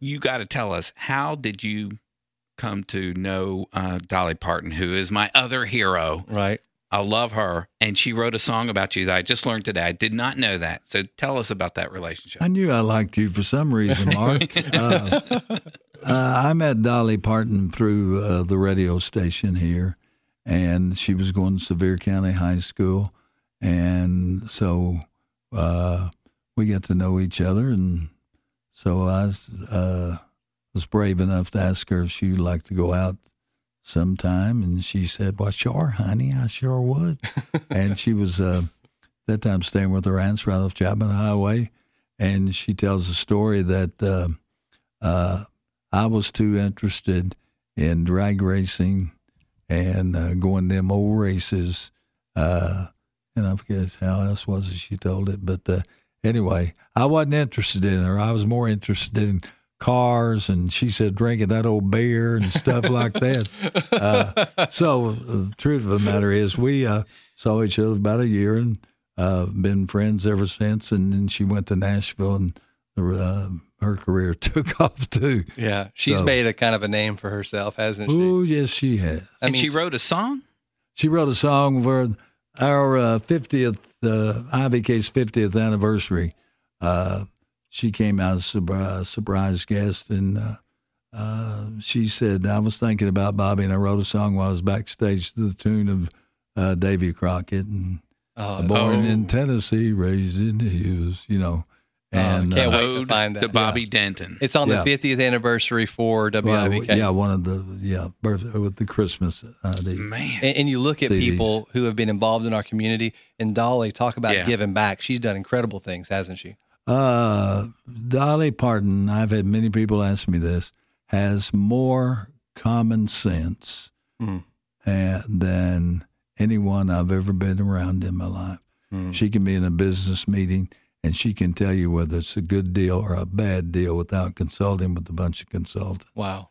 you got to tell us how did you come to know uh, Dolly Parton, who is my other hero. Right. I love her, and she wrote a song about you that I just learned today. I did not know that, so tell us about that relationship. I knew I liked you for some reason, Mark. uh, uh, I met Dolly Parton through uh, the radio station here, and she was going to Sevier County High School, and so uh, we got to know each other, and so I was, uh, was brave enough to ask her if she would like to go out sometime, and she said, "Well, sure, honey, I sure would." and she was uh, that time staying with her aunts right off Chapman Highway, and she tells a story that uh, uh, I was too interested in drag racing and uh, going them old races. Uh, and I forget how else was it she told it, but uh, anyway, I wasn't interested in her. I was more interested in cars and she said drinking that old beer and stuff like that. Uh, so the truth of the matter is we uh, saw each other about a year and uh, been friends ever since. And then she went to Nashville and uh, her career took off too. Yeah, she's So- made a kind of a name for herself, hasn't she? Oh yes, she has. I and mean, she wrote a song. She wrote a song for our uh, 50th, uh, IVK's 50th anniversary. Uh, she came out as a surprise, surprise guest, and uh, uh, she said, I was thinking about Bobby, and I wrote a song while I was backstage to the tune of uh, Davy Crockett and oh, Born Oh. in Tennessee, raised in the hills, you know. And can't uh, wait to find that. The Bobby Denton. It's on Yeah. the 50th anniversary for well, WIVK. yeah, one of the, yeah, birth, with the Christmas. Uh, the, Man, And, and you look at CDs. people who have been involved in our community, and Dolly, talk about Yeah. giving back. She's done incredible things, hasn't she? Uh, Dolly Parton, I've had many people ask me this, has more common sense uh, than anyone I've ever been around in my life. Hmm. She can be in a business meeting and she can tell you whether it's a good deal or a bad deal without consulting with a bunch of consultants. Wow.